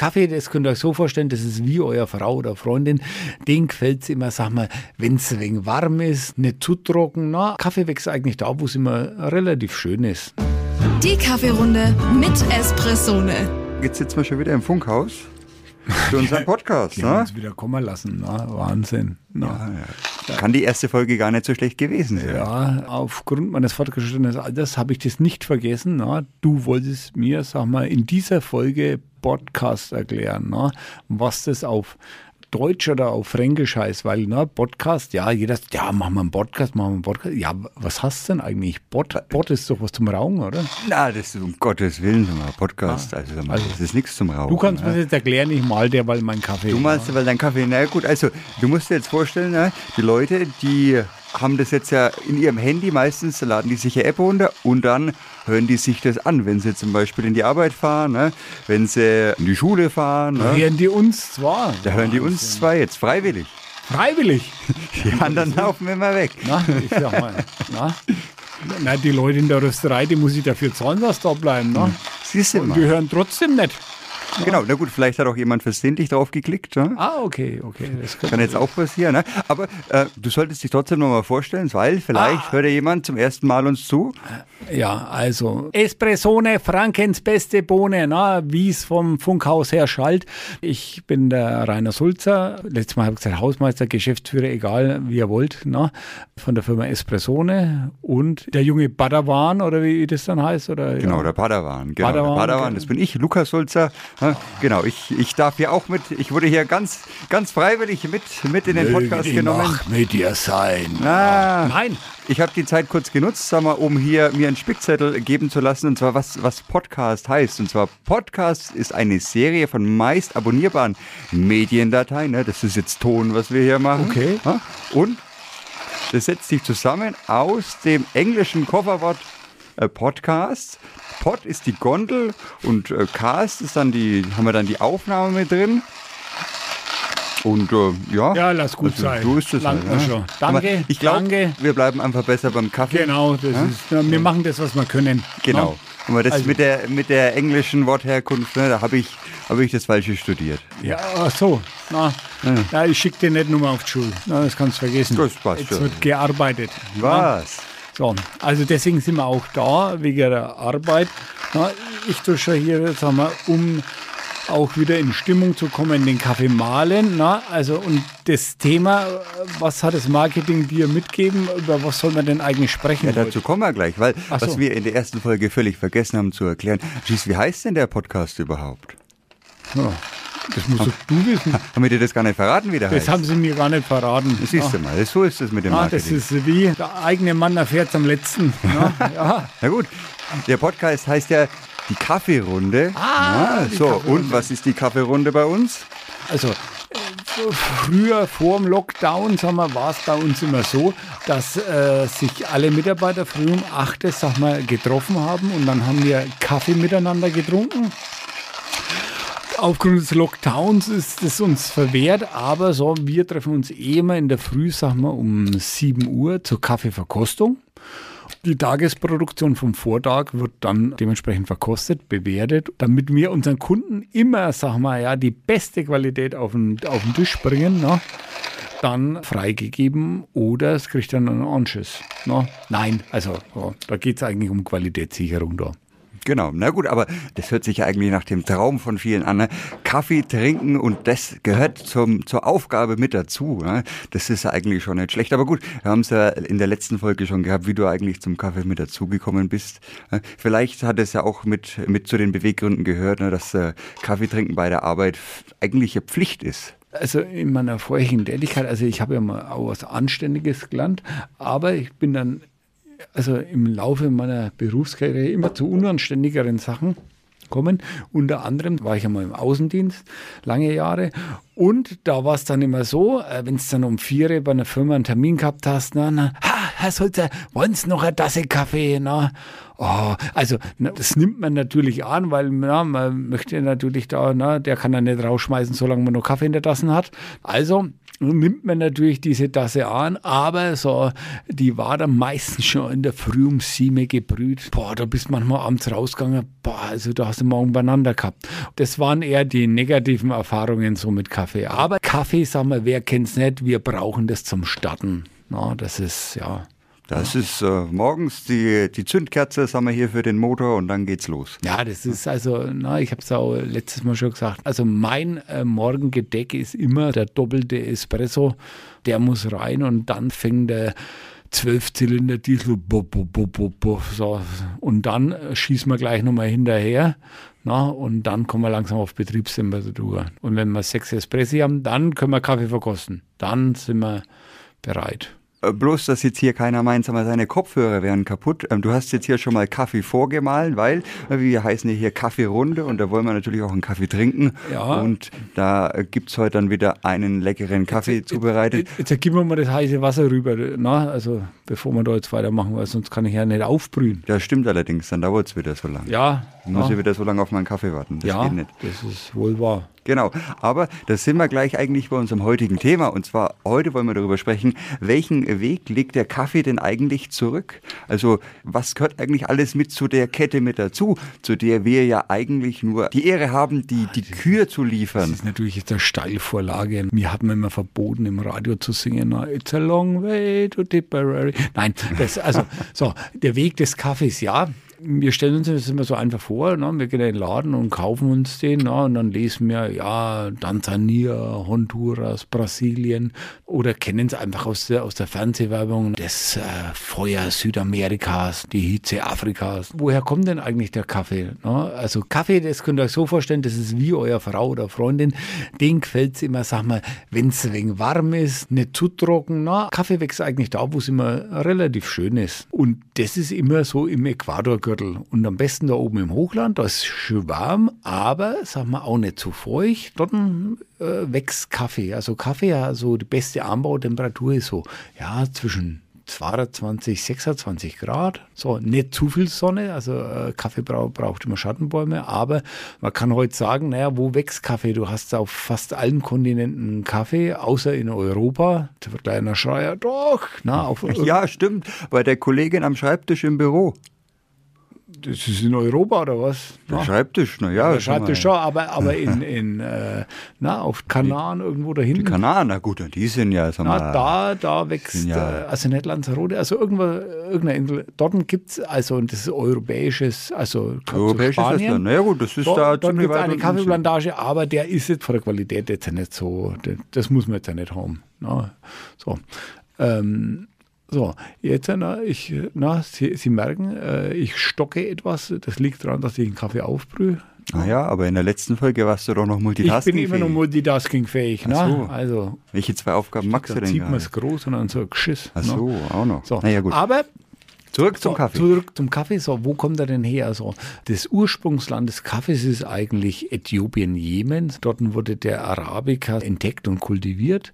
Kaffee, das könnt ihr euch so vorstellen, das ist wie euer Frau oder Freundin. Den gefällt es immer, sag mal, wenn es ein wenig warm ist, nicht zu trocken. Na, Kaffee wächst eigentlich da, wo es immer relativ schön ist. Die Kaffeerunde mit Espressone. Jetzt sitzen wir schon wieder im Funkhaus für unseren Podcast. Die haben ne? uns wieder kommen lassen. Na, Wahnsinn. Na. Kann die erste Folge gar nicht so schlecht gewesen sein. Ja, aufgrund meines fortgeschrittenen Alters habe ich das nicht vergessen. Na. Du wolltest mir, sag mal, in dieser Folge Podcast erklären, na, was das auf Deutsch oder auf Fränkisch heißt, weil, na, Podcast, ja, jeder, sagt, ja, machen wir einen Podcast, machen wir einen Podcast. Ja, was hast du denn eigentlich? Bot, Bot ist doch was zum Rauchen, oder? Na, das ist um Gottes Willen ein Podcast. Also, sag mal, das ist nichts zum Rauchen. Du kannst ne? mir das jetzt erklären, ich mal der, weil mein Kaffee. Du meinst, weil dein Kaffee, na gut, also du musst dir jetzt vorstellen, ne, die Leute, die haben das jetzt ja in ihrem Handy meistens, laden die sich eine App runter und dann hören die sich das an, wenn sie zum Beispiel in die Arbeit fahren, ne, wenn sie in die Schule fahren. Da Ne, hören die uns zwar. da hören die uns zwei jetzt freiwillig. Freiwillig. Die anderen laufen immer weg. Na, ich sag mal, na. Na, die Leute in der Rösterei, die muss ich dafür zahlen, dass da bleiben. Ne? Siehst du Und mal. die hören trotzdem nicht. Genau, na gut, vielleicht hat auch jemand versehentlich drauf geklickt. Ne? Ah, okay, okay. Das könnte- Kann jetzt auch passieren. Ne? Aber äh, du solltest dich trotzdem noch mal vorstellen, weil vielleicht Ah. hört ja jemand zum ersten Mal uns zu. Ja, also Espressone, Frankens beste Bohne, na, wie es vom Funkhaus her schallt. Ich bin der Rainer Sulzer, letztes Mal habe ich gesagt Hausmeister, Geschäftsführer, egal wie ihr wollt, na, von der Firma Espressone und der junge Badawan oder wie das dann heißt. Oder, Genau, ja. der Padawan. Genau, Padawan, der Padawan, genau. das bin ich, Lukas Sulzer. Genau, ich, ich darf hier auch mit, ich wurde hier ganz, ganz freiwillig mit, mit in den Podcast Möge die genommen. Macht mit dir sein. Ah. Nein, Ich habe die Zeit kurz genutzt, sag mal, um hier mir einen Spickzettel geben zu lassen, und zwar was, was Podcast heißt. Und zwar Podcast ist eine Serie von meist abonnierbaren Mediendateien. Ne? Das ist jetzt Ton, was wir hier machen. Okay. Und das setzt sich zusammen aus dem englischen Kofferwort äh, Podcast. Pod ist die Gondel und äh, Cast ist dann die, haben wir dann die Aufnahme mit drin. Und äh, ja, Ja, lass gut also, sein. So ist es halt, ne? schon. Danke, ich glaube, wir bleiben einfach besser beim Kaffee. genau, das Ja? ist, ja, wir machen das, was wir können. Genau. Aber das Also- mit, der, mit der englischen Wortherkunft, ne, da habe ich, hab ich das Falsche studiert. Ja, ach so. Na, na, ich schicke dir nicht nur mal auf die Schule. Na, das kannst du vergessen. Das passt Jetzt schon. wird gearbeitet. Was? So, also deswegen sind wir auch da, wegen der Arbeit. Na, ich tue schon hier, sagen wir, um auch wieder in Stimmung zu kommen, den Kaffee mahlen. Na, also und das Thema, was hat das Marketing dir mitgeben? Über was soll man denn eigentlich sprechen? Ja, heute? dazu kommen wir gleich, weil Ach so. was wir in der ersten Folge völlig vergessen haben zu erklären. Schieß, wie heißt denn der Podcast überhaupt? Ja, das musst doch du wissen. Haben wir dir das gar nicht verraten, wie der Das heißt? haben sie mir gar nicht verraten. Das siehst du mal, das, so ist es mit dem Ah, das Marketing. ist wie der eigene Mann erfährt am letzten. Ja, ja. Na gut, der Podcast heißt ja die Kaffeerunde. Ah, Ja, die so, Kaffeerunde. und was ist die Kaffeerunde bei uns? Also äh, früher vor dem Lockdown sagen wir, war es bei uns immer so, dass äh, sich alle Mitarbeiter früh um 8 Uhr, sag mal, getroffen haben und dann haben wir Kaffee miteinander getrunken. Aufgrund des Lockdowns ist es uns verwehrt, aber so, wir treffen uns eh immer in der Früh, sagen wir, um 7 Uhr zur Kaffeeverkostung. Die Tagesproduktion vom Vortag wird dann dementsprechend verkostet, bewertet, damit wir unseren Kunden immer, sagen wir, ja, die beste Qualität auf den, auf den Tisch bringen. Ne? Dann freigegeben oder es kriegt dann einen Anschiss. Ne? Nein, also ja, da geht es eigentlich um Qualitätssicherung da. Genau, na gut, aber das hört sich ja eigentlich nach dem Traum von vielen an. Ne? Kaffee trinken und das gehört zum, zur Aufgabe mit dazu. Ne? Das ist ja eigentlich schon nicht schlecht. Aber gut, wir haben es ja in der letzten Folge schon gehabt, wie du eigentlich zum Kaffee mit dazugekommen bist. Ne? Vielleicht hat es ja auch mit, mit zu den Beweggründen gehört, ne? dass äh, Kaffee trinken bei der Arbeit eigentlich eine Pflicht ist. Also in meiner vorherigen Tätigkeit, also ich habe ja mal auch was Anständiges gelernt, aber ich bin dann also im Laufe meiner Berufskarriere immer zu unanständigeren Sachen gekommen. Unter anderem war ich einmal im Außendienst, lange Jahre. Und da war es dann immer so, äh, wenn es dann um vier Uhr bei einer Firma einen Termin gehabt hast, na, na, ha, Herr Sulzer, wollen Sie noch eine Tasse Kaffee? Na? Oh, also na, das nimmt man natürlich an, weil na, man möchte natürlich da, na, der kann ja nicht rausschmeißen, solange man noch Kaffee in der Tasse hat. Also nimmt man natürlich diese Tasse an, aber so, die war dann meistens schon in der Früh um sieben gebrüht. Boah, da bist manchmal abends rausgegangen, boah, also da hast du morgen beieinander gehabt. Das waren eher die negativen Erfahrungen so mit Kaffee. Aber Kaffee, sagen wir, wer kennt's nicht, wir brauchen das zum Starten. Na, das ist, ja. Das ist äh, morgens die, die Zündkerze, das haben wir hier für den Motor und dann geht's los. Ja, das ist also, na, ich habe es auch letztes Mal schon gesagt. Also mein äh, Morgengedeck ist immer der doppelte Espresso. Der muss rein und dann fängt der Zwölfzylinder Diesel bo, bo, bo, bo, bo, so. und dann äh, schießen wir gleich nochmal hinterher. Na, und dann kommen wir langsam auf Betriebstemperatur. Und wenn wir sechs Espressi haben, dann können wir Kaffee verkosten. Dann sind wir bereit. Äh, bloß, dass jetzt hier keiner meint, seine Kopfhörer wären kaputt. Ähm, du hast jetzt hier schon mal Kaffee vorgemahlen, weil äh, wir heißen hier Kaffeerunde und da wollen wir natürlich auch einen Kaffee trinken. Ja. Und da äh, gibt's heute dann wieder einen leckeren Kaffee jetzt, zubereitet. Jetzt, jetzt geben wir mal das heiße Wasser rüber, na, also bevor wir da jetzt weitermachen, weil sonst kann ich ja nicht aufbrühen. Das stimmt allerdings, dann dauert's wieder so lange. Ja. Dann muss ich wieder so lange auf meinen Kaffee warten. Das ja, geht nicht. das ist wohl wahr. Genau, aber das sind wir gleich eigentlich bei unserem heutigen Thema. Und zwar heute wollen wir darüber sprechen, welchen Weg legt der Kaffee denn eigentlich zurück? Also was gehört eigentlich alles mit zu der Kette mit dazu, zu der wir ja eigentlich nur die Ehre haben, die, die Kür zu Das liefern? ist natürlich jetzt eine Steilvorlage. Mir hat man immer verboten, im Radio zu singen, it's a long way to Tipperary. Nein, das, also, so, der Weg des Kaffees, ja. Wir stellen uns das immer so einfach vor, ne? wir gehen in den Laden und kaufen uns den ne? und dann lesen wir, ja, Tansania, Honduras, Brasilien oder kennen es einfach aus der, aus der Fernsehwerbung, das äh, Feuer Südamerikas, die Hitze Afrikas. Woher kommt denn eigentlich der Kaffee? Ne? Also Kaffee, das könnt ihr euch so vorstellen, das ist wie euer Frau oder Freundin, den gefällt es immer, sag mal, wenn es wenig warm ist, nicht zu trocken. Na, Kaffee wächst eigentlich da, wo es immer relativ schön ist. Und das ist immer so im Äquatorgürtel. Und am besten da oben im Hochland, da ist schön warm, aber, sag mal, auch nicht zu feucht. Dort äh, wächst Kaffee. Also Kaffee, also die beste Anbautemperatur ist so, ja, zwischen 22, 26 Grad. So, nicht zu viel Sonne. Also äh, Kaffee brauch, braucht immer Schattenbäume. Aber man kann heute sagen, naja, wo wächst Kaffee? Du hast auf fast allen Kontinenten Kaffee, außer in Europa. Da wird kleiner Schreier, doch. Na, auf, Ja, stimmt. Bei der Kollegin am Schreibtisch im Büro. Das ist in Europa oder was? Der Na, Schreibtisch, na ja. der Schreibtisch schon, aber, aber in, in äh, na, auf Kanaren irgendwo da hinten. Die Kanaren, na gut, die sind ja, sag mal, Na, da, da wächst, Ja. äh, also nicht Lanzarote, also irgendwo, irgendeine Insel, dort gibt es, also und das ist europäisches, also europäisches Spanien. Festland. Na ja gut, das ist Da, da ziemlich gibt es eine. Kaffeeplantage, aber der ist jetzt von der Qualität jetzt ja nicht so, das, das muss man jetzt ja nicht haben. Na, so. Ähm, so, jetzt, na, ich, na, Sie, Sie merken, äh, ich stocke etwas. Das liegt daran, dass ich einen Kaffee aufbrühe. Naja, aber in der letzten Folge warst du doch noch Ich multitasking bin immer noch multitaskingfähig. Ach so. Ne? Also, Welche zwei Aufgaben magst du denn zieht man gerade? es groß und dann so Geschiss. Ach ne? so, auch noch. So. Naja, gut. Aber Zurück zum so, Kaffee. Zurück zum Kaffee. So, wo kommt er denn her? So, das Ursprungsland des Kaffees ist eigentlich Äthiopien, Jemen. Dort wurde der Arabica entdeckt und kultiviert.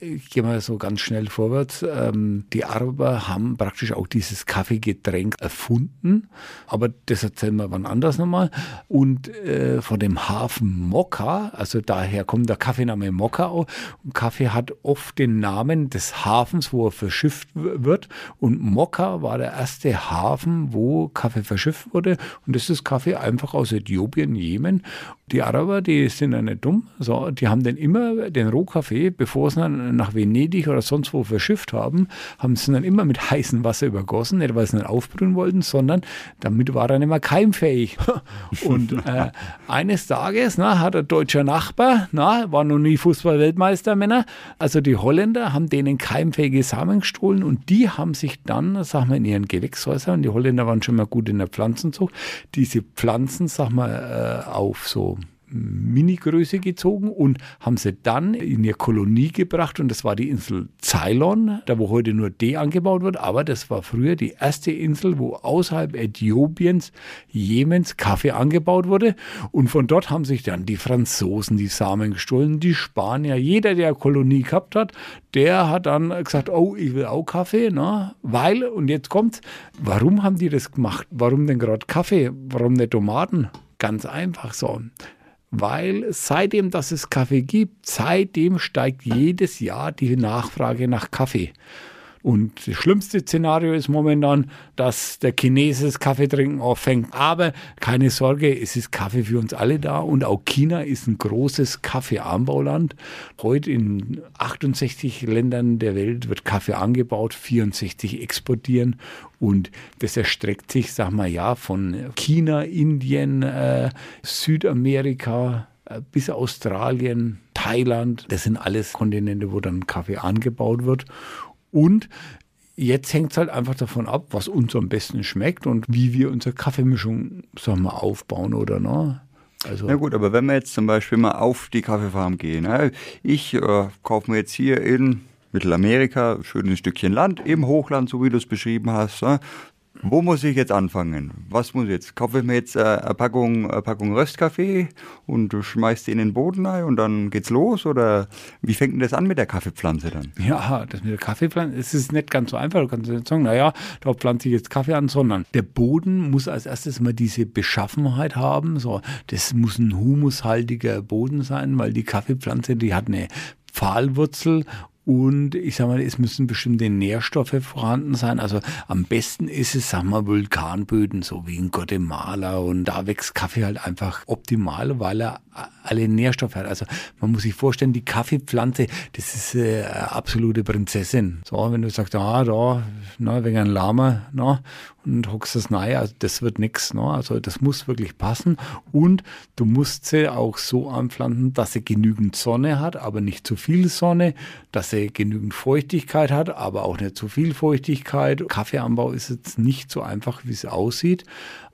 Ich gehe mal so ganz schnell vorwärts. Ähm, die Araber haben praktisch auch dieses Kaffeegetränk erfunden, aber das erzählen wir wann anders nochmal. Und äh, von dem Hafen Mokka, also daher kommt der Kaffeename Mokka auch. Und Kaffee hat oft den Namen des Hafens, wo er verschifft wird. Und Mokka war der erste Hafen, wo Kaffee verschifft wurde. Und das ist Kaffee einfach aus Äthiopien, Jemen. Die Araber, die sind ja nicht dumm. So, die haben den immer, den Rohkaffee, bevor sie dann nach Venedig oder sonst wo verschifft haben, haben sie dann immer mit heißem Wasser übergossen. Nicht, weil sie ihn aufbrühen wollten, sondern damit war er nicht mehr keimfähig. Und äh, eines Tages na, hat ein deutscher Nachbar, na, war noch nie Fußball-Weltmeister, Männer, also die Holländer haben denen keimfähige Samen gestohlen und die haben sich dann, sag mal, in ihren Gewächshäusern, die Holländer waren schon mal gut in der Pflanzenzucht, diese Pflanzen, sag mal, äh, auf so Mini-Größe gezogen und haben sie dann in ihre Kolonie gebracht und das war die Insel Ceylon, da wo heute nur D angebaut wird, aber das war früher die erste Insel, wo außerhalb Äthiopiens, Jemens Kaffee angebaut wurde und von dort haben sich dann die Franzosen die Samen gestohlen, die Spanier, jeder, der Kolonie gehabt hat, der hat dann gesagt, oh, ich will auch Kaffee, ne? weil, und jetzt kommt, warum haben die das gemacht? Warum denn gerade Kaffee? Warum nicht Tomaten? Ganz einfach so weil seitdem, dass es Kaffee gibt, seitdem steigt jedes Jahr die Nachfrage nach Kaffee. Und das schlimmste Szenario ist momentan, dass der Chinese das Kaffeetrinken auffängt. Aber keine Sorge, es ist Kaffee für uns alle da. Und auch China ist ein großes Kaffeeanbauland. Heute in 68 Ländern der Welt wird Kaffee angebaut, 64 exportieren. Und das erstreckt sich, sag mal, ja, von China, Indien, äh, Südamerika äh, bis Australien, Thailand. Das sind alles Kontinente, wo dann Kaffee angebaut wird. Und Jetzt hängt es halt einfach davon ab, was uns am besten schmeckt und wie wir unsere Kaffeemischung sagen wir, aufbauen oder ne? Also Na gut, aber wenn wir jetzt zum Beispiel mal auf die Kaffeefarm gehen, ne? ich äh, kaufe mir jetzt hier in Mittelamerika, schönes Stückchen Land, im Hochland, so wie du es beschrieben hast, ne? Wo muss ich jetzt anfangen? Was muss ich jetzt? Kaufe ich mir jetzt äh, eine Packung, eine Packung Röstkaffee und schmeißt die in den Boden rein und dann geht's los? Oder wie fängt denn das an mit der Kaffeepflanze dann? Ja, das mit der Kaffeepflanze, es ist nicht ganz so einfach. Du kannst nicht sagen, naja, da pflanze ich jetzt Kaffee an, sondern der Boden muss als erstes mal diese Beschaffenheit haben. So, das muss ein humushaltiger Boden sein, weil die Kaffeepflanze, die hat eine Pfahlwurzel und ich sage mal, es müssen bestimmte Nährstoffe vorhanden sein. Also am besten ist es, sagen wir, Vulkanböden, so wie in Guatemala. Und da wächst Kaffee halt einfach optimal, weil er alle Nährstoffe hat. Also man muss sich vorstellen, die Kaffeepflanze, das ist äh, eine absolute Prinzessin. So, wenn du sagst, ah, da, na, wegen ein Lama, na, und hockst nahe, also das wird nichts. Ne? Also das muss wirklich passen. Und du musst sie auch so anpflanzen, dass sie genügend Sonne hat, aber nicht zu viel Sonne, dass sie genügend Feuchtigkeit hat, aber auch nicht zu viel Feuchtigkeit. Kaffeeanbau ist jetzt nicht so einfach, wie es aussieht.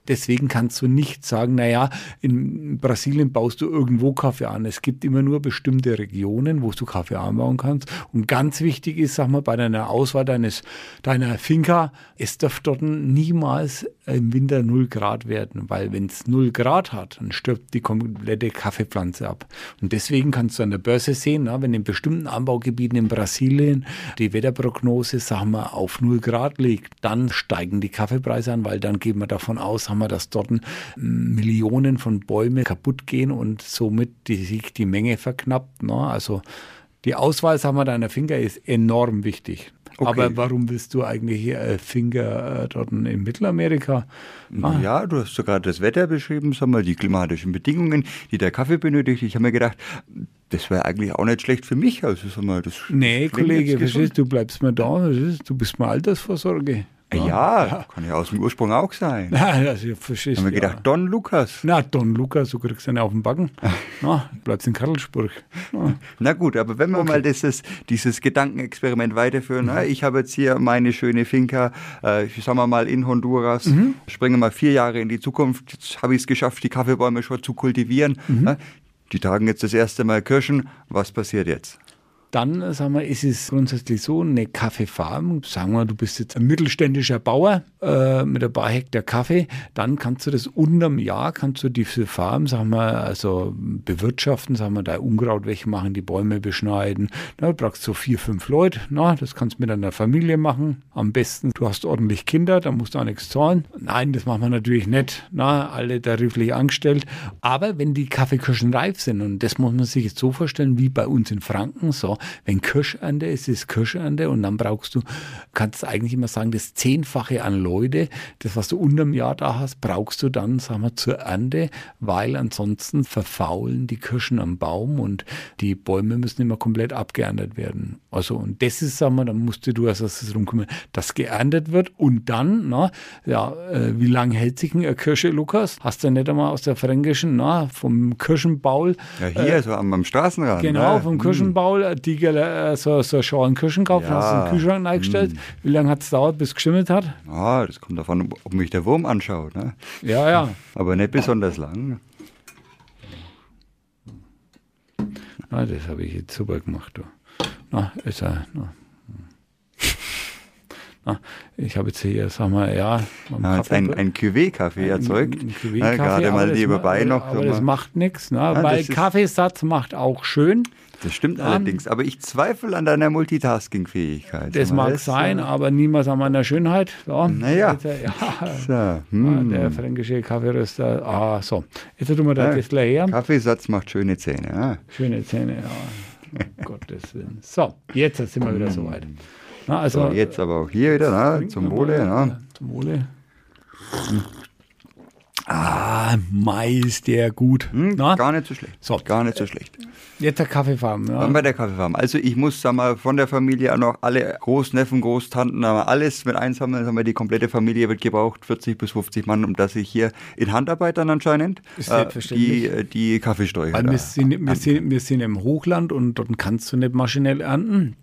Deswegen kannst du nicht sagen, naja, in Brasilien baust du irgendwo Kaffee an. Es gibt immer nur bestimmte Regionen, wo du Kaffee anbauen kannst. Und ganz wichtig ist, sag mal, bei deiner Auswahl deines, deiner Finca, es darf dort niemals im Winter 0 Grad werden, weil wenn es 0 Grad hat, dann stirbt die komplette Kaffeepflanze ab. Und deswegen kannst du an der Börse sehen, na, wenn in bestimmten Anbaugebieten in Brasilien die Wetterprognose, sagen wir, auf 0 Grad liegt, dann steigen die Kaffeepreise an, weil dann gehen wir davon aus, haben wir, dass dort Millionen von Bäumen kaputt gehen und somit die, sich die Menge verknappt. Ne? Also die Auswahl, sagen wir, deiner Finger ist enorm wichtig. Okay. Aber warum willst du eigentlich äh, Finger äh, dort in Mittelamerika? Ah. Ja, du hast sogar das Wetter beschrieben, sag mal, die klimatischen Bedingungen, die der Kaffee benötigt. Ich habe mir gedacht, das wäre eigentlich auch nicht schlecht für mich. Also, sag mal, das nee, Kollege, verstehst du, bleibst mir da, du bist mal Altersvorsorge. Ja, ja, kann ja aus dem Ursprung auch sein. Ja, das ist verstehst Haben wir gedacht, Don Lukas. Na, Don Lukas, du kriegst einen auf den Backen. Na, bleibst in Karlsburg. Na. na. gut, aber wenn wir okay. mal dieses, dieses Gedankenexperiment weiterführen. Mhm. Ich habe jetzt hier meine schöne Finca, äh, sagen wir mal in Honduras, mhm. springen mal vier Jahre in die Zukunft. Jetzt habe ich es geschafft, die Kaffeebäume schon zu kultivieren. Mhm. Die tragen jetzt das erste Mal Kirschen. Was passiert jetzt? Dann sagen wir, ist es grundsätzlich so, eine Kaffeefarm, sagen wir, du bist jetzt ein mittelständischer Bauer äh, mit ein paar Hektar Kaffee, dann kannst du das unterm Jahr, kannst du diese Farm, sagen wir, also bewirtschaften, sagen wir, da Unkraut wegmachen, die Bäume beschneiden, du brauchst so vier, fünf Leute, na, das kannst du mit deiner Familie machen, am besten, du hast ordentlich Kinder, da musst du auch nichts zahlen. Nein, das machen wir natürlich nicht, na, alle tariflich angestellt, aber wenn die Kaffeekirschen reif sind, und das muss man sich jetzt so vorstellen, wie bei uns in Franken, so, wenn Kirschernte ist, ist Kirschernte und dann brauchst du, kannst du eigentlich immer sagen, das Zehnfache an Leute, das, was du unterm Jahr da hast, brauchst du dann, sagen wir, zur Ernte, weil ansonsten verfaulen die Kirschen am Baum und die Bäume müssen immer komplett abgeerntet werden. Also, und das ist, sagen wir, dann musst du als erstes drum kümmern, dass geerntet wird und dann, na, ja, äh, wie lange hält sich eine Kirsche, Lukas? Hast du nicht einmal aus der Fränkischen, na, vom Kirschenbaul? Ja, hier, äh, so am, am Straßenrand. Genau, ne? vom Kirschenbaul, äh, die äh, so, so Schalen Kirschen gekauft, ja. hast du den Kühlschrank eingestellt. Hm. Wie lange hat es dauert, bis es geschimmelt hat? Ah, das kommt davon, ob mich der Wurm anschaut. Ne? Ja, ja. Aber nicht besonders lang. Ah, das habe ich jetzt super gemacht. Du. Na, ist er. Na. Na, ich habe jetzt hier, sag mal, ja, ja ein, ein Cuvée-Kaffee erzeugt. Ein, ein ja, gerade mal nebenbei noch. Aber das macht nichts, ne? ja, weil Kaffeesatz macht auch schön. Das stimmt um, allerdings, aber ich zweifle an deiner Multitasking-Fähigkeit. Das mag das, sein, ja. aber niemals an meiner Schönheit. So, naja. ja, so, hm. Der fränkische Kaffeeröster. Ah, so. Jetzt tun wir das gleich her. Kaffeesatz macht schöne Zähne. Ja. Schöne Zähne, ja. Gottes Willen. So, jetzt sind wir wieder soweit. Na, also, so, jetzt aber auch hier wieder, na, zum Wohle. Na. Zum Wohle. Ah, Mais, der gut. Hm, gar nicht so schlecht. So. Gar nicht so schlecht. Jetzt der Kaffeefarm. Ja. Dann bei der Kaffeefarm. Also ich muss, sagen wir, von der Familie auch noch alle Großneffen, Großtanten, alles mit einsammeln. Sagen wir, die komplette Familie wird gebraucht, 40 bis 50 Mann, um dass ich hier in Handarbeit dann anscheinend äh, die, die Kaffeesteuer. Weil wir sind, wir, sind, wir sind im Hochland und dort kannst du nicht maschinell ernten.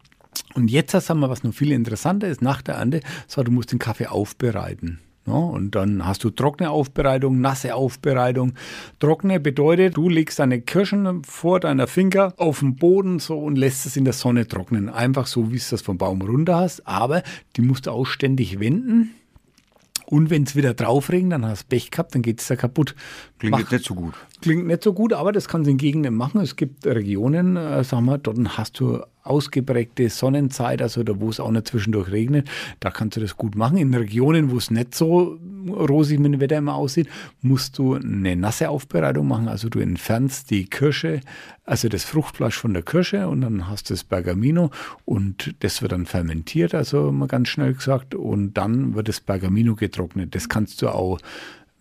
Und jetzt sagen wir, was noch viel interessanter ist, nach der Ernte, so, du musst den Kaffee aufbereiten. Ja, und dann hast du trockene Aufbereitung, nasse Aufbereitung. Trockene bedeutet, du legst deine Kirschen vor deiner Finger auf den Boden so und lässt es in der Sonne trocknen. Einfach so, wie es das vom Baum runter hast. Aber die musst du auch ständig wenden. Und wenn es wieder drauf regnet, dann hast du Pech gehabt, dann geht es da kaputt. Klingt Mach, nicht so gut. Klingt nicht so gut, aber das kann es in Gegenden machen. Es gibt Regionen, äh, sagen wir, dort hast du ausgeprägte Sonnenzeit, also da, wo es auch nicht zwischendurch regnet, da kannst du das gut machen. In Regionen, wo es nicht so rosig mit dem Wetter immer aussieht, musst du eine nasse Aufbereitung machen. Also du entfernst die Kirsche, also das Fruchtfleisch von der Kirsche und dann hast du das Bergamino und das wird dann fermentiert, also mal ganz schnell gesagt, und dann wird das Bergamino getrocknet. Das kannst du auch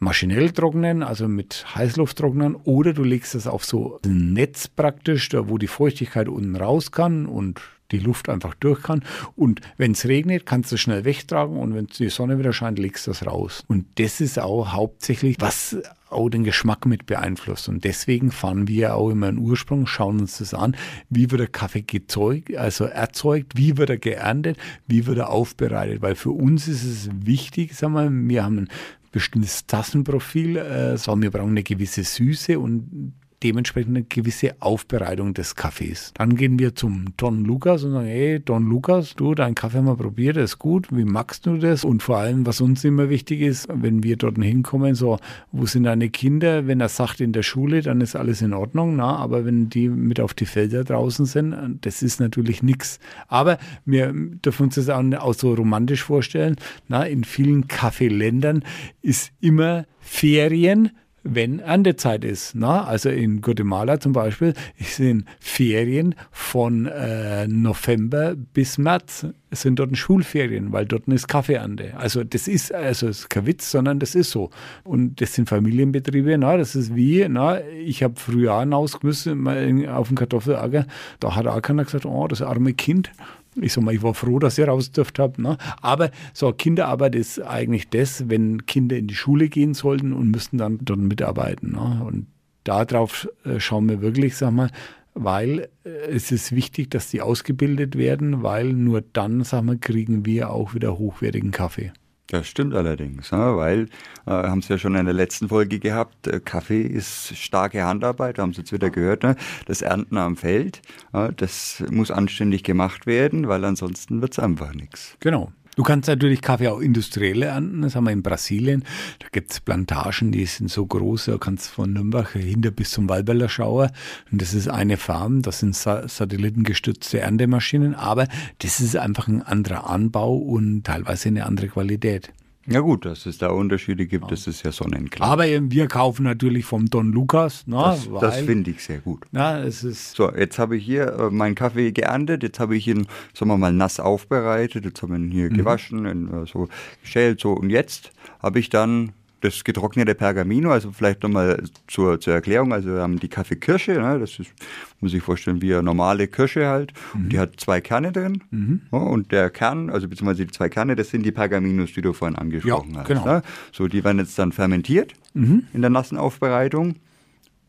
maschinell trocknen, also mit Heißluft trocknen, oder du legst es auf so ein Netz praktisch, da wo die Feuchtigkeit unten raus kann und die Luft einfach durch kann. Und wenn es regnet, kannst du es schnell wegtragen und wenn die Sonne wieder scheint, legst du es raus. Und das ist auch hauptsächlich, was auch den Geschmack mit beeinflusst. Und deswegen fahren wir auch immer einen Ursprung, schauen uns das an, wie wird der Kaffee gezeugt, also erzeugt, wie wird er geerntet, wie wird er aufbereitet. Weil für uns ist es wichtig, sagen wir, wir haben bestimmtes Tassenprofil, äh, sagen wir brauchen eine gewisse Süße und dementsprechend eine gewisse Aufbereitung des Kaffees. Dann gehen wir zum Don Lukas und sagen, hey Don Lukas, du, dein Kaffee haben wir probiert, das ist gut, wie magst du das? Und vor allem, was uns immer wichtig ist, wenn wir dort hinkommen, so, wo sind deine Kinder? Wenn er sagt in der Schule, dann ist alles in Ordnung, na, aber wenn die mit auf die Felder draußen sind, das ist natürlich nichts. Aber wir dürfen uns das auch, auch so romantisch vorstellen, na, in vielen Kaffeeländern ist immer Ferien wenn Erntezeit ist. Na? Also in Guatemala zum Beispiel sind Ferien von äh, November bis März es sind dort Schulferien, weil dort ist Kaffeeernte. Also das ist also ist kein Witz, sondern das ist so. Und das sind Familienbetriebe. Na, das ist wie, na, ich habe früher hinaus müssen auf dem Kartoffelacker. Da hat auch keiner gesagt, oh, das arme Kind. Ich sag mal, ich war froh, dass ihr raus dürft habt. Ne? Aber so Kinderarbeit ist eigentlich das, wenn Kinder in die Schule gehen sollten und müssten dann dort mitarbeiten. Ne? Und darauf äh, schauen wir wirklich, sag mal, weil äh, es ist wichtig, dass die ausgebildet werden, weil nur dann, sagen wir, kriegen wir auch wieder hochwertigen Kaffee. Das stimmt allerdings, weil, äh, haben Sie ja schon in der letzten Folge gehabt, äh, Kaffee ist starke Handarbeit, haben es jetzt wieder gehört, ne? das Ernten am Feld, äh, das muss anständig gemacht werden, weil ansonsten wird es einfach nichts. Genau. Du kannst natürlich Kaffee auch industriell ernten, das haben wir in Brasilien. Da gibt es Plantagen, die sind so groß, da kannst von Nürnberg hinter bis zum Walberler Schauer. Und das ist eine Farm, das sind satellitengestützte Erntemaschinen, aber das ist einfach ein anderer Anbau und teilweise eine andere Qualität. Ja gut, dass es da Unterschiede gibt, ja. das ist ja sonnenklar. Aber wir kaufen natürlich vom Don Lukas. Ne, das, das finde ich sehr gut. Ja, es ist so, jetzt habe ich hier äh, meinen Kaffee geerntet, jetzt habe ich ihn, sagen wir mal, nass aufbereitet, jetzt haben wir ihn hier mhm. gewaschen, in, äh, so geschält, so und jetzt habe ich dann das getrocknete Pergamino, also vielleicht nochmal zur, zur Erklärung, also wir haben die Kaffeekirsche, ne, das ist, muss ich vorstellen, wie eine normale Kirsche halt, mhm. die hat zwei Kerne drin mhm. ja, und der Kern, also beziehungsweise die zwei Kerne, das sind die Pergaminos, die du vorhin angesprochen ja, hast. Genau. Ne? So, die werden jetzt dann fermentiert mhm. in der nassen Aufbereitung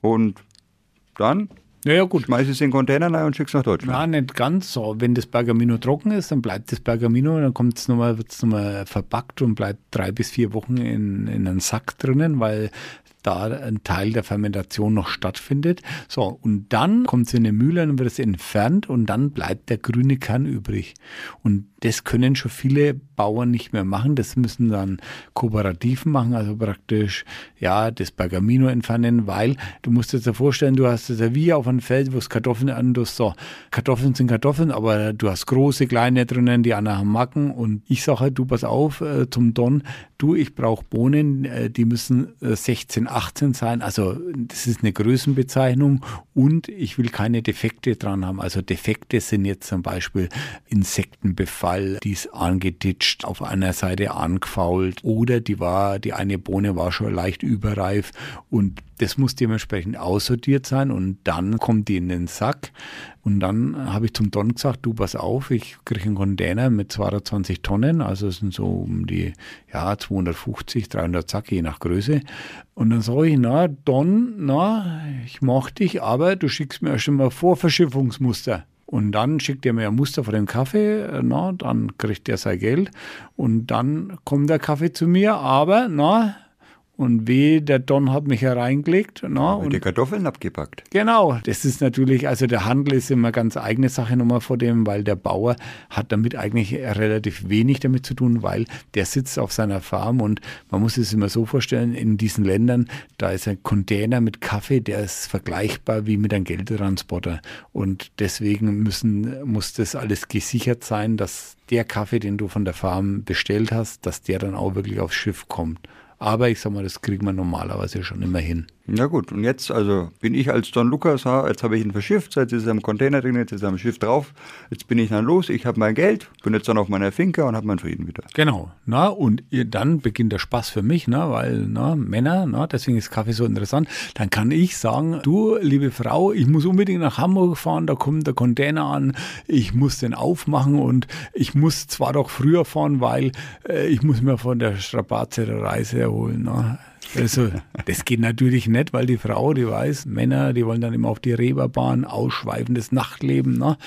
und dann ja, ja, gut. Schmeiß es in den Container rein und schick's nach Deutschland. Nein, nicht ganz so. Wenn das Pergamino trocken ist, dann bleibt das Pergamino, dann kommt's nochmal, wird's nochmal verpackt und bleibt drei bis vier Wochen in, in einem Sack drinnen, weil da ein Teil der Fermentation noch stattfindet. So, und dann kommt es in eine Mühle und wird es entfernt und dann bleibt der grüne Kern übrig. Und das können schon viele Bauern nicht mehr machen. Das müssen dann Kooperativen machen, also praktisch ja das Bergamino entfernen, weil du musst dir jetzt vorstellen, du hast es ja wie auf einem Feld, wo es Kartoffeln an, du so Kartoffeln sind Kartoffeln, aber du hast große, kleine drinnen, die anderen haben Macken und ich sage halt, du pass auf äh, zum Don, du, ich brauche Bohnen, äh, die müssen äh, 16, 18 sein, also das ist eine Größenbezeichnung und ich will keine Defekte dran haben. Also Defekte sind jetzt zum Beispiel Insektenbefall die ist angeditscht, auf einer Seite angefault oder die war, die eine Bohne war schon leicht überreif und das muss dementsprechend aussortiert sein und dann kommt die in den Sack. Und dann habe ich zum Don gesagt, du pass auf, ich kriege einen Container mit 220 Tonnen, also es sind so um die ja, 250, 300 Sack, je nach Größe. Und dann sage ich, na Don, na, ich mach dich, aber du schickst mir erst einmal Vorverschiffungsmuster. Und dann schickt er mir ein Muster von dem Kaffee, na, dann kriegt er sein Geld und dann kommt der Kaffee zu mir, aber na, und weh, der Don hat mich hereingelegt. Na, und die Kartoffeln abgepackt. Genau, das ist natürlich, also der Handel ist immer ganz eigene Sache nochmal vor dem, weil der Bauer hat damit eigentlich relativ wenig damit zu tun, weil der sitzt auf seiner Farm und man muss es immer so vorstellen, in diesen Ländern, da ist ein Container mit Kaffee, der ist vergleichbar wie mit einem Geldtransporter. Und deswegen müssen, muss das alles gesichert sein, dass der Kaffee, den du von der Farm bestellt hast, dass der dann auch wirklich aufs Schiff kommt. Aber ich sag mal, das kriegt man normalerweise schon immer hin. Na gut, und jetzt also bin ich als Don Lukas, jetzt habe ich ihn verschifft, jetzt ist er im Container drin, jetzt ist er am Schiff drauf, jetzt bin ich dann los, ich habe mein Geld, bin jetzt dann auf meiner Finca und habe meinen Frieden wieder. Genau, na und dann beginnt der Spaß für mich, na, weil na, Männer, na, deswegen ist Kaffee so interessant, dann kann ich sagen, du liebe Frau, ich muss unbedingt nach Hamburg fahren, da kommt der Container an, ich muss den aufmachen und ich muss zwar doch früher fahren, weil äh, ich muss mir von der Strapaze der Reise erholen. Na. Also, das geht natürlich nicht, weil die Frau, die weiß, Männer, die wollen dann immer auf die Reeperbahn, ausschweifendes Nachtleben. Ne?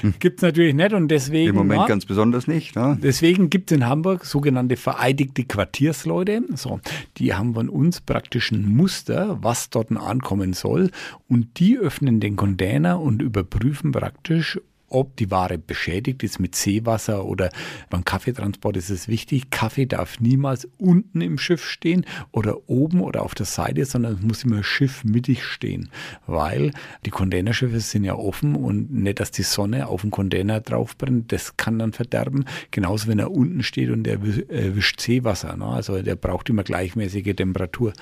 Hm. Gibt es natürlich nicht und deswegen. Im Moment na, ganz besonders nicht. Ne? Deswegen gibt es in Hamburg sogenannte vereidigte Quartiersleute. So, die haben von uns praktisch ein Muster, was dort ankommen soll. Und die öffnen den Container und überprüfen praktisch, ob die Ware beschädigt ist mit Seewasser oder beim Kaffeetransport ist es wichtig. Kaffee darf niemals unten im Schiff stehen oder oben oder auf der Seite, sondern es muss immer schiffmittig stehen, weil die Containerschiffe sind ja offen und nicht, dass die Sonne auf den Container drauf brennt, das kann dann verderben. Genauso, wenn er unten steht und der erwischt Seewasser. Ne? Also der braucht immer gleichmäßige Temperatur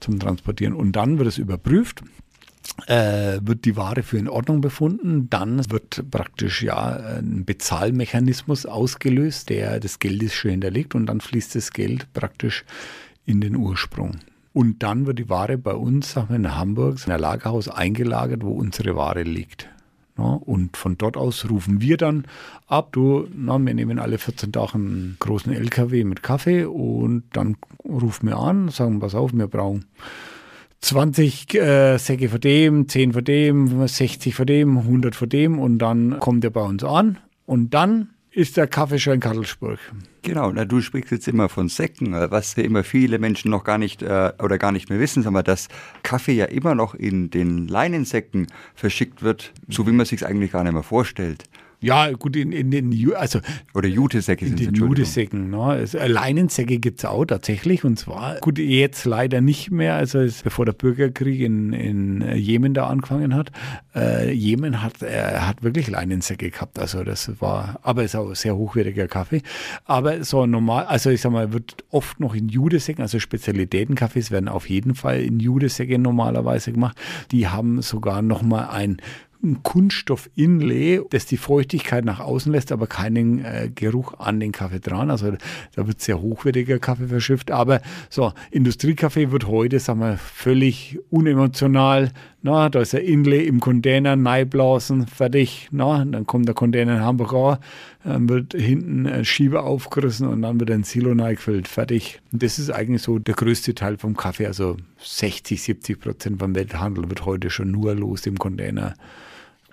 zum Transportieren. Und dann wird es überprüft äh, wird die Ware für in Ordnung befunden, dann wird praktisch ja ein Bezahlmechanismus ausgelöst, der das Geld ist schon hinterlegt und dann fließt das Geld praktisch in den Ursprung. Und dann wird die Ware bei uns, sagen wir in Hamburg, in ein Lagerhaus eingelagert, wo unsere Ware liegt. Ja, und von dort aus rufen wir dann ab, du, na, wir nehmen alle 14 Tage einen großen LKW mit Kaffee und dann rufen wir an, sagen, pass auf, wir brauchen 20 äh, Säcke von dem, 10 von dem, 60 von dem, 100 von dem und dann kommt er bei uns an und dann ist der Kaffee schon in Kattelsburg. Genau, na, du sprichst jetzt immer von Säcken, äh, was immer viele Menschen noch gar nicht äh, oder gar nicht mehr wissen, sondern dass Kaffee ja immer noch in den Leinensäcken verschickt wird, so wie man sich eigentlich gar nicht mehr vorstellt. Ja, gut, in, in den also Oder Jutesäcke sind In den Jutesäcken, ne? Also, Leinensäcke gibt es auch tatsächlich und zwar, gut, jetzt leider nicht mehr, also bevor der Bürgerkrieg in, in Jemen da angefangen hat. Äh, Jemen hat, äh, hat wirklich Leinensäcke gehabt, also das war, aber ist auch sehr hochwertiger Kaffee. Aber so normal, also ich sag mal, wird oft noch in Judesäcken, also Spezialitätenkaffees werden auf jeden Fall in Judesäcken normalerweise gemacht. Die haben sogar nochmal ein ein Kunststoff-Inlay, das die Feuchtigkeit nach außen lässt, aber keinen äh, Geruch an den Kaffee dran. Also da wird sehr hochwertiger Kaffee verschifft. Aber so, Industriekaffee wird heute, sagen wir, völlig unemotional. Na, da ist der Inlay im Container, neiblasen, fertig. Na, dann kommt der Container in Hamburg an, dann wird hinten ein Schieber aufgerissen und dann wird ein Silo neigefüllt, fertig. Und das ist eigentlich so der größte Teil vom Kaffee. Also 60, 70 Prozent vom Welthandel wird heute schon nur los im Container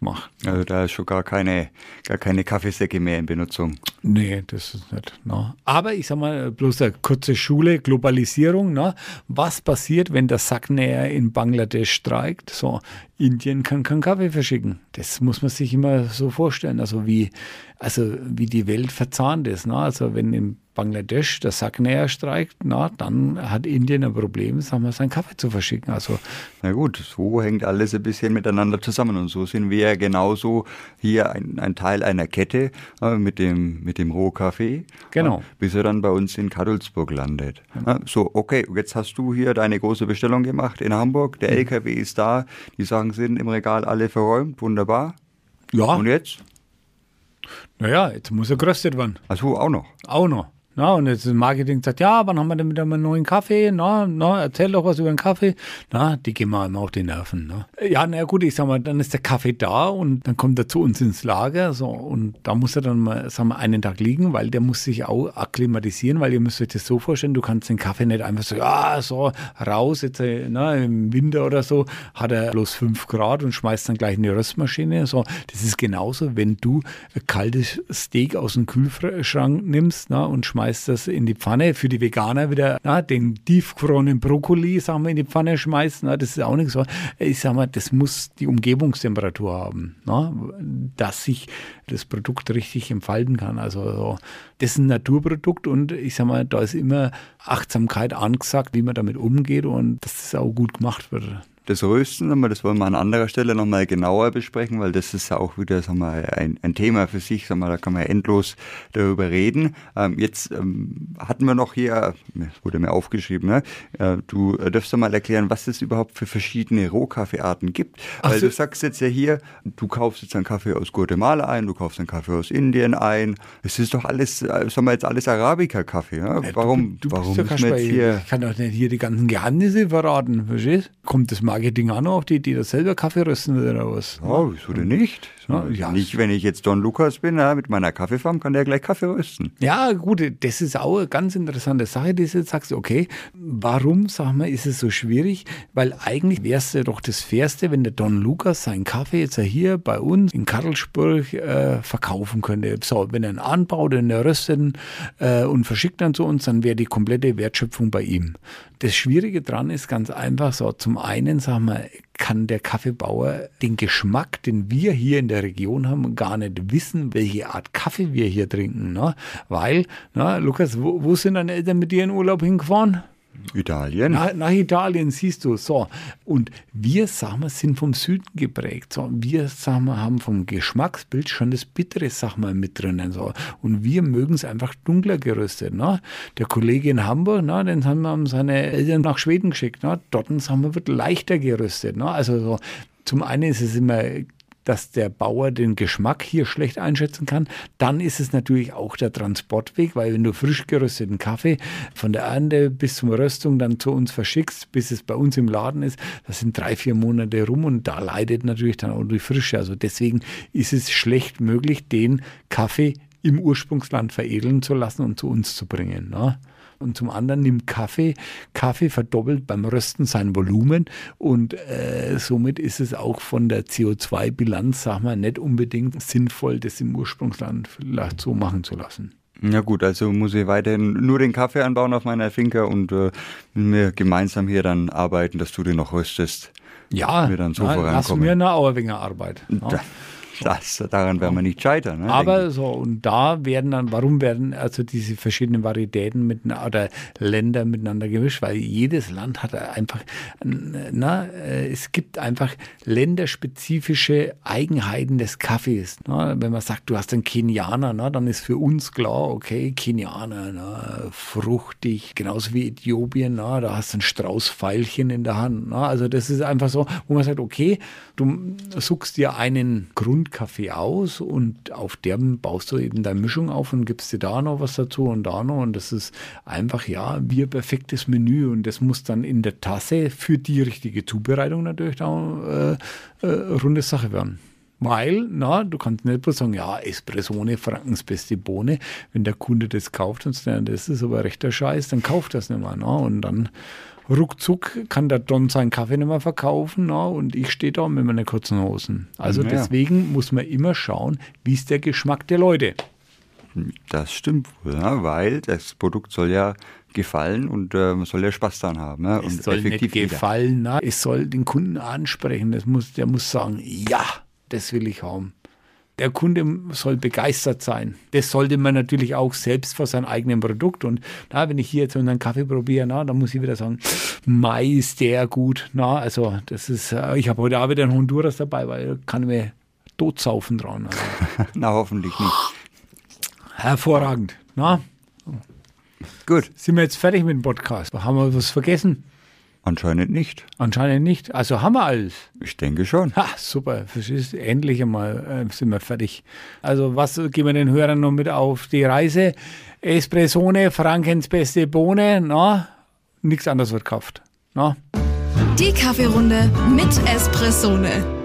gemacht. Also da ist schon gar keine, gar keine Kaffeesäcke mehr in Benutzung. Nee, das ist nicht. Ne? Aber ich sag mal, bloß eine kurze Schule, Globalisierung. Ne? Was passiert, wenn der Sacknäher in Bangladesch streikt? So, Indien kann keinen Kaffee verschicken. Das muss man sich immer so vorstellen. Also wie, also wie die Welt verzahnt ist. Ne? Also wenn in Bangladesch der Sacknäher streikt, na, dann hat Indien ein Problem, sagen wir, seinen Kaffee zu verschicken. Also, na gut, so hängt alles ein bisschen miteinander zusammen. Und so sind wir ja genauso hier ein, ein Teil einer Kette äh, mit, dem, mit dem Rohkaffee. Genau. Äh, bis er dann bei uns in Kadulsburg landet. Ja. Äh, so, okay, jetzt hast du hier deine große Bestellung gemacht in Hamburg. Der mhm. LKW ist da. Die Sachen sind im Regal alle verräumt. Wunderbar. Ja. Und jetzt? Naja, jetzt muss er geröstet werden. Achso, auch noch. Auch noch. Na, und jetzt das Marketing sagt, ja, wann haben wir denn wieder mal einen neuen Kaffee? Na, na, erzähl doch was über den Kaffee. Na, die gehen wir immer auf die Nerven. Ne? Ja, na gut, ich sag mal, dann ist der Kaffee da und dann kommt er zu uns ins Lager. So, und da muss er dann mal, sagen wir, einen Tag liegen, weil der muss sich auch akklimatisieren, weil ihr müsst euch das so vorstellen, du kannst den Kaffee nicht einfach so, ja, so raus, jetzt na, im Winter oder so, hat er bloß fünf Grad und schmeißt dann gleich in die Röstmaschine. So, das ist genauso, wenn du kaltes Steak aus dem Kühlschrank nimmst na, und schmeißt schmeißt das in die Pfanne. Für die Veganer wieder na, den tiefgefrorenen Brokkoli, sagen wir, in die Pfanne schmeißen. Na, das ist auch nichts. Ich sag mal, das muss die Umgebungstemperatur haben, na, dass sich das Produkt richtig entfalten kann. Also so, das ist ein Naturprodukt und ich sag mal, da ist immer Achtsamkeit angesagt, wie man damit umgeht und dass das auch gut gemacht wird das Rösten, das wollen wir an anderer Stelle nochmal genauer besprechen, weil das ist ja auch wieder sagen wir, ein, ein Thema für sich, sagen wir, da kann man endlos darüber reden. Ähm, jetzt ähm, hatten wir noch hier, das wurde mir aufgeschrieben, ne? Äh, du dürfst mal erklären, was es überhaupt für verschiedene Rohkaffeearten gibt. Weil so. du sagst jetzt ja hier, du kaufst jetzt einen Kaffee aus Guatemala ein, du kaufst einen Kaffee aus Indien ein. Es ist doch alles, äh, sagen wir jetzt alles Arabica-Kaffee. Ja? Warum, du, du warum müssen wir jetzt hier... Ich kann doch nicht hier die ganzen Geheimnisse verraten, verstehst? Kommt das Marketing auch noch auf die Idee, selber Kaffee rösten oder was? Oh, wieso denn nicht? Ja, ja. Nicht, wenn ich jetzt Don Lukas bin, ja, mit meiner Kaffeefarm, kann der gleich Kaffee rösten. Ja, gut, das ist auch eine ganz interessante Sache, die du jetzt sagst, okay, warum, sag mal, ist es so schwierig? Weil eigentlich wäre es doch das Fairste, wenn der Don Lukas seinen Kaffee jetzt hier bei uns in Karlsburg äh, verkaufen könnte. So, wenn er ihn anbaut, den er röstet äh, und verschickt dann zu uns, dann wäre die komplette Wertschöpfung bei ihm. Das Schwierige dran ist ganz einfach so, zum einen, sagen wir, kann der Kaffeebauer den Geschmack, den wir hier in der Region haben, gar nicht wissen, welche Art Kaffee wir hier trinken. Ne? Weil, na, Lukas, wo, wo sind deine Eltern mit dir in Urlaub hingefahren? Italien. Nach, nach, Italien, siehst du. So. Und wir, sagen wir, sind vom Süden geprägt. So. Wir, sagen wir, haben vom Geschmacksbild schon das Bittere, sagen wir, mit drinnen. So. Und wir mögen es einfach dunkler geröstet. Ne? Der Kollege in Hamburg, ne, den haben wir seine Eltern nach Schweden geschickt. Ne? Dort, sagen wir, wird leichter geröstet. Ne? Also so, zum einen ist es immer dass der Bauer den Geschmack hier schlecht einschätzen kann. Dann ist es natürlich auch der Transportweg, weil wenn du frisch gerösteten Kaffee von der Ernte bis zum Röstung dann zu uns verschickst, bis es bei uns im Laden ist, das sind drei, vier Monate rum und da leidet natürlich dann auch die Frische. Also deswegen ist es schlecht möglich, den Kaffee im Ursprungsland veredeln zu lassen und zu uns zu bringen. Ne? Und zum anderen nimmt Kaffee. Kaffee verdoppelt beim Rösten sein Volumen und äh, somit ist es auch von der CO2-Bilanz, sag mal, nicht unbedingt sinnvoll, das im Ursprungsland vielleicht so machen zu lassen. Ja gut, also muss ich weiterhin nur den Kaffee anbauen auf meiner Finca und äh, wir gemeinsam hier dann arbeiten, dass du den noch röstest. Ja, wir dann so na, lass mir eine Auerwinger Arbeit. Ja. Das, daran werden wir nicht scheitern. Ne, Aber so, und da werden dann, warum werden also diese verschiedenen Varietäten mit, oder Länder miteinander gemischt? Weil jedes Land hat einfach, na, äh, es gibt einfach länderspezifische Eigenheiten des Kaffees. Na, wenn man sagt, du hast einen Kenianer, na, dann ist für uns klar, okay, Kenianer, na, fruchtig, genauso wie Äthiopien, na, da hast du ein Straußpfeilchen in der Hand. Na, also das ist einfach so, wo man sagt, okay, du suchst dir einen Grund Kaffee aus und auf dem baust du eben deine Mischung auf und gibst dir da noch was dazu und da noch. Und das ist einfach, ja, wie ein perfektes Menü. Und das muss dann in der Tasse für die richtige Zubereitung natürlich auch äh, äh, runde Sache werden. Weil, na, du kannst nicht bloß sagen, ja, Espressone, Frankens beste Bohne. Wenn der Kunde das kauft und sagt, das ist aber rechter Scheiß, dann kauft das nicht mehr. Na, und dann ruckzuck kann der Don seinen Kaffee nicht mehr verkaufen na, und ich stehe da mit meinen kurzen Hosen. Also Ja. deswegen muss man immer schauen, wie ist der Geschmack der Leute. Das stimmt wohl, ja, weil das Produkt soll ja gefallen und äh, man soll ja Spaß daran haben. Ja, Es und soll nicht effektiv jeder. gefallen, na, es soll den Kunden ansprechen. Das muss, der muss sagen, ja, das will ich haben. Der Kunde soll begeistert sein. Das sollte man natürlich auch selbst vor seinem eigenen Produkt. Und na, wenn ich hier jetzt einen Kaffee probiere, na, dann muss ich wieder sagen, Mai ist der gut. Na, also das ist, äh, ich habe heute auch wieder einen Honduras dabei, weil kann mir totsaufen dran. Also, Na, hoffentlich nicht. hervorragend. Na, Gut, sind wir jetzt fertig mit dem Podcast? Haben wir was vergessen? Anscheinend nicht. Anscheinend nicht. Also haben wir alles. Ich denke schon. Ha, super, verstehst? Endlich einmal äh, sind wir fertig. Also, was geben wir den Hörern noch mit auf die Reise? Espressone, Frankens beste Bohne, na, nichts anderes wird gekauft. Na? Die Kaffeerunde mit Espressone.